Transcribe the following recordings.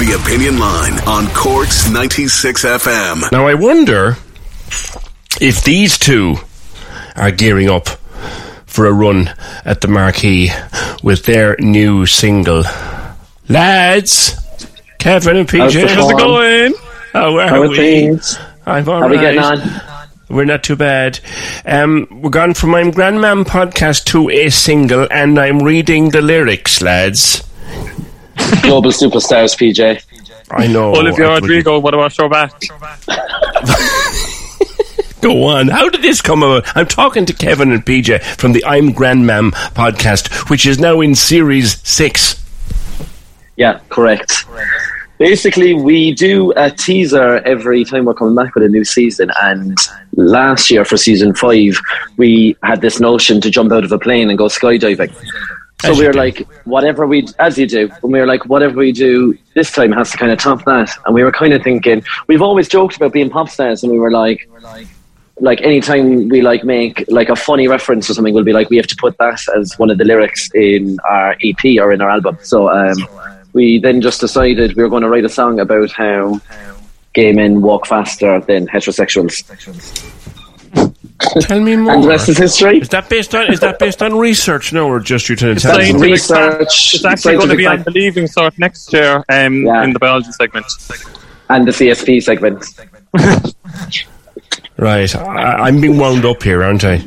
The Opinion Line on Corks 96 FM. Now I wonder if these two are gearing up for a run at the marquee with their new single. Lads, Kevin and PJ, How's the how's it form? going? How are How are we? things? I'm all How are we getting on? We're not too bad. Um, we're gone from my Grand Mam podcast to a single, and I'm reading the lyrics, lads. Global superstars, PJ. I know. Olivia I would- Rodrigo, what about throwback? Go on. How did this come about? I'm talking to Kevin and PJ from the I'm Grand Mam podcast, which is now in series six. Yeah, correct. Basically, we do a teaser every time we're coming back with a new season. And last year for season five, we had this notion to jump out of a plane and go skydiving. So we were do. like, whatever we, as you do, and we were like, whatever we do this time has to kind of top that. And we were kind of thinking, we've always joked about being pop stars, and we were like, like anytime we like make like a funny reference or something, we'll be like, we have to put that as one of the lyrics in our EP or in our album. So um, we then just decided we were going to write a song about how gay men walk faster than heterosexuals, Tell me more. and the rest is history. Is that based on is that based on research? No, or just you trying to tell That's me? scientific research. It's actually going to be on scientific the Leaving Cert next year um, Yeah. in the biology segment. and the CSP segment. Right, I, I'm being wound up here, aren't I?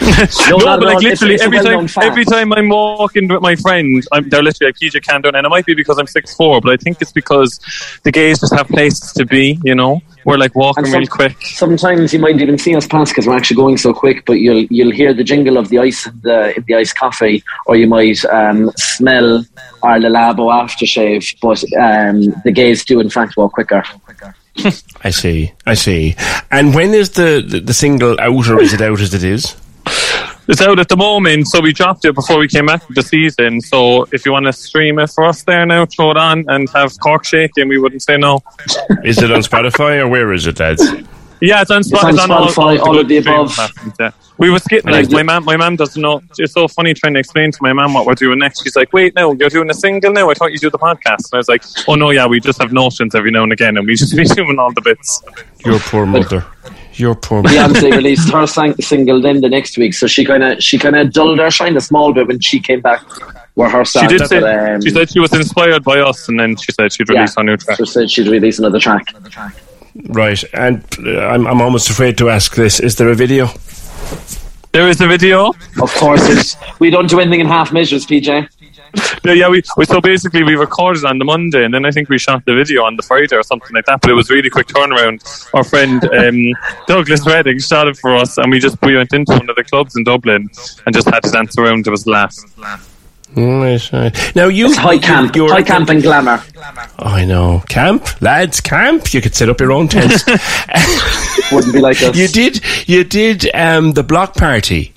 No, No, but like all. It's- literally it's every time, fact. every time I'm walking with my friends, I'm, they're literally like, PJ calm down. And it might be because I'm six four, but I think it's because the gays just have places to be, you know? We're like walking And real quick. Sometimes you might even see us pass because we're actually going so quick, but you'll you'll hear the jingle of the ice in the, the iced coffee, or you might um, smell our Le Labo aftershave. But um, the gays do in fact walk quicker. I see, I see. And when is the, the, the single out, or is it out as it is? It's out at the moment, so we dropped it before we came back to the season. So if you want to stream it for us there now, throw it on and have Cork shaking, we wouldn't say no. Is it on Spotify, or where is it, lads? Yeah, it's on, Spo- on it's on all, Spotify, all of the above. yeah. We were skipping like my mom. My mom doesn't know. It's so funny trying to explain to my mom what we're doing next. She's like, "Wait, no, you're doing a single now. I thought you do the podcast." And I was like, "Oh no, yeah, we just have notions every now and again, and we just be doing all the bits." Your poor mother. Your poor mother. Beyonce released her sang- single then the next week, so she kind of she kind of dulled her shine a small bit when she came back. Were her She did say but, um, she said she was inspired by us, and then she said she'd yeah, release a new track. she said she'd release another track. Right, and uh, I'm, I'm almost afraid to ask this. Is there a video? There is a video. Of course, it's, we don't do anything in half measures, PJ. Yeah, yeah. We, we so basically we recorded on the Monday, and then I think we shot the video on the Friday or something like that. But it was really quick turnaround. Our friend um, Douglas Redding shot it for us, and we just we went into one of the clubs in Dublin and just had to dance around. It was a laugh. Right, right. Now you It's high camp, you're- high camp and glamour. Oh, I know camp, lads, camp. You could set up your own tent. Wouldn't be like us. you did, you did um, the block party.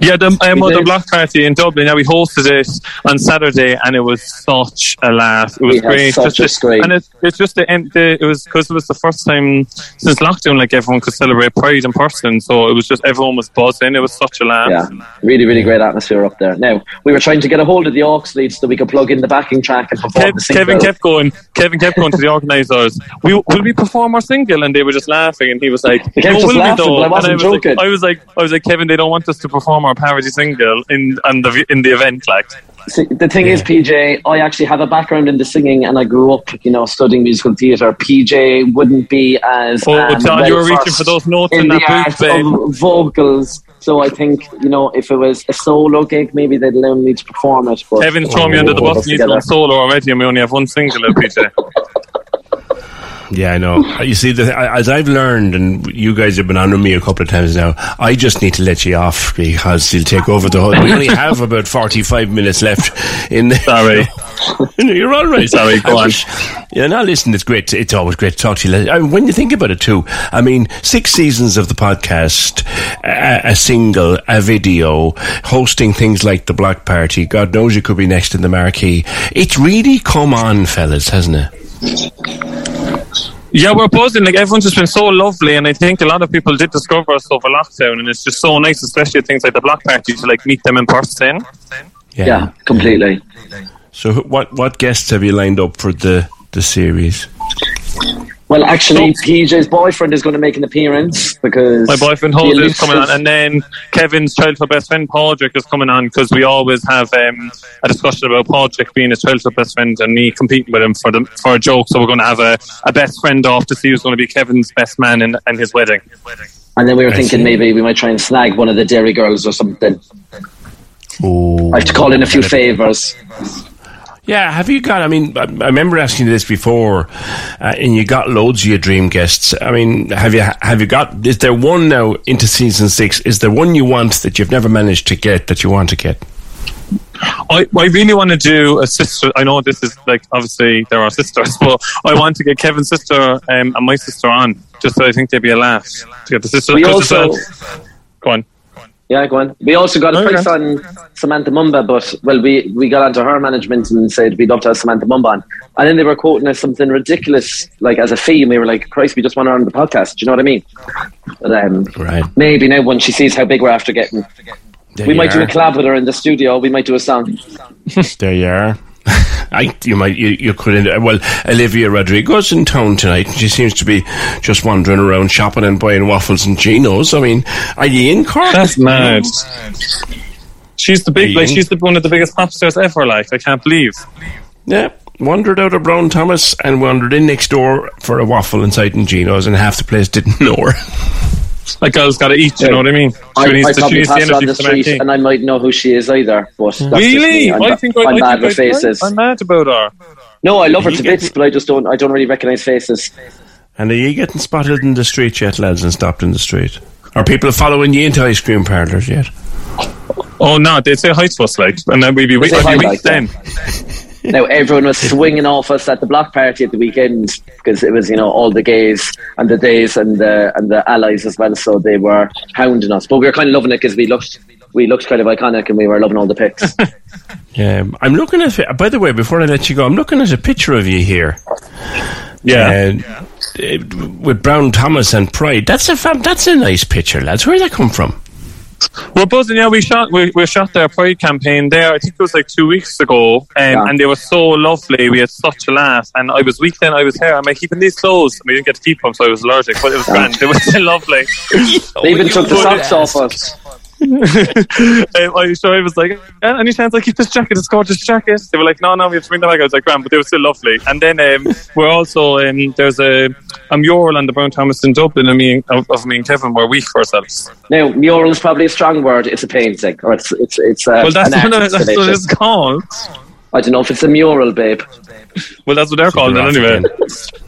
Yeah, the um, the block party in Dublin. Yeah, we hosted it on Saturday, and it was such a laugh. It was We great. such Just a great- and it, it's just the, end- the it was because it was the first time since lockdown, like everyone could celebrate Pride in person. So it was just everyone was buzzing. It was such a laugh. Yeah, really, really great atmosphere up there. Now, we were trying to get a hold of the aux lead so that we could plug in the backing track and perform Kev. Kevin kept going. Kevin kept going to the organisers. We, will we perform our single? And they were just laughing. And he was like, "No, will we though?" I And wasn't was like- I was like, I was like, Kevin, they don't want us to perform our parody single in on the in the event, like. See, the thing is, PJ, I actually have a background in the singing, and I grew up, you know, studying musical theatre. PJ wouldn't be as Oh, um, John, you were reaching for those notes in in the that art booth, babe. of vocals. So I think, you know, if it was a solo gig, maybe they'd allow me to perform it. But Kevin's throwing me under the Oh, bus. He's together. on solo already, and we only have one single, PJ. Yeah, I know. You see, the, as I've learned, and you guys have been on with me a couple of times now, I just need to let you off because you'll take over the whole. We only have about forty-five minutes left in. The, Sorry. You're all right. Sorry, go on. Yeah, now listen, it's great. It's always great to talk to you. I mean, when you think about it too, I mean, six seasons of the podcast, a, a single, a video, hosting things like the Black Party. God knows you could be next in the marquee. It's really come on, fellas, hasn't it? Yeah, we're buzzing. Like everyone's just been so lovely, and I think a lot of people did discover us over lockdown, and it's just so nice, especially things like the block party, to like meet them in person. yeah, yeah completely. So, what what guests have you lined up for the the series? Well, actually, So- PJ's boyfriend is going to make an appearance because My boyfriend the Jose is coming on, and then Kevin's childhood best friend Padraig is coming on because we always have um, a discussion about Padraig being his childhood best friend and me competing with him for the for a joke. So we're going to have a, a best friend off to see who's going to be Kevin's best man in, in his wedding. And then we were I thinking see. maybe we might try and snag one of the Derry Girls or something. Oh, I have to call in a few favours. Yeah, have you got? I mean, I, I remember asking you this before, uh, and you got loads of your dream guests. I mean, have you have you got? Is there one now into season six? Is there one you want that you've never managed to get that you want to get? I, I really want to do a sister. I know this is like obviously there are sisters, but I want to get Kevin's sister um, and my sister on just so I think they'd be a laugh to get the sister. We also, it's a- go on. Yeah, go on. We also got a Okay. price on Samantha Mumba, but well, we we got onto her management and said we'd love to have Samantha Mumba on, and then they were quoting us something ridiculous like as a fee, and we were like, Christ, we just want her on the podcast. Do you know what I mean? But, um, Right. maybe now when she sees how big we're after getting, There we might do a collab with her in the studio. We might do a song. There you are. I, you might you, you could end- well Olivia Rodrigo's in town tonight and she seems to be just wandering around shopping and buying waffles and Gino's. I mean, are you in Cork? That's mad. She's the big, like she's the one of the biggest pop stars ever. Like I can't believe. Yeah. Wandered out of Brown Thomas and wandered in next door for a waffle inside in Gino's and half the place didn't know her. Like girls got to eat. You know what I mean? She I, needs I to- she probably needs pass her on the street, and I might know who she is either. But that's just Really? me. I'm, I ba- think I, I'm I think with faces. I'm mad about her. No, I love her to bits, but I just don't. I don't really recognise faces. And are you getting spotted in the street yet, lads, and stopped in the street? Are people following you into ice cream parlours yet? Oh no, they'd say hi to us, like, and then we'd be wait, say I'd be like weak then. Now everyone was swinging off us at the block party at the weekend because it was, you know, all the gays and the days and the and the allies as well. So they were hounding us, but we were kind of loving it because we looked we looked kind of iconic and we were loving all the pics. Yeah, I'm looking at. By the way, before I let you go, I'm looking at a picture of you here. Yeah. And, uh, with Brown Thomas and Pride. That's a fam- that's a nice picture, lads. Where did that come from? We're buzzing. Yeah, we shot we, we shot their Pride campaign there. I think it was like two weeks ago, um, Yeah. and they were so lovely. We had such a laugh, and I was weak then. I was here. Am I keeping these clothes? We didn't get to keep them, so I was allergic. But it was grand. It was still lovely. they even took the socks off us. um, I, so I was like, "Uh, any chance I keep this jacket? This gorgeous jacket. They were like, no, no, we have to bring that back. I was like, grand, but they were still lovely. And then um, we're also um, there's a, a mural on the Brown Thomas in Dublin, of me, of, of me and Kevin, where we for ourselves. Now mural is probably a strong word. It's a painting, or it's it's it's. Uh, Well, that's, an what, art that's what it's called. I don't know if it's a mural, babe. Well, that's what they're calling it anyway.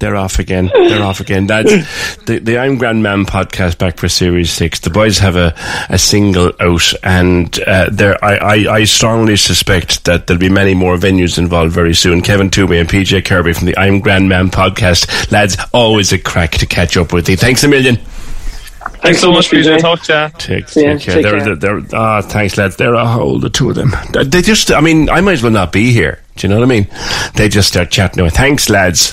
again. They're off again. They're off again. That's the, the I'm Grand Mam podcast back for series six. The boys have a, a single out, and uh, there I, I, I strongly suspect that there'll be many more venues involved very soon. Kevin Toomey and PJ Kirby from the I'm Grand Mam podcast. Lads, always a crack to catch up with you. Thanks a million. Thanks so much, PJ. PJ. Talk to ya. Take, See ya. take care. Take they're, care. They're, they're, ah, thanks, lads. They're a whole, the two of them. They- They just, I mean, I might as well not be here. Do you know what I mean? They just start chatting away. Thanks, lads.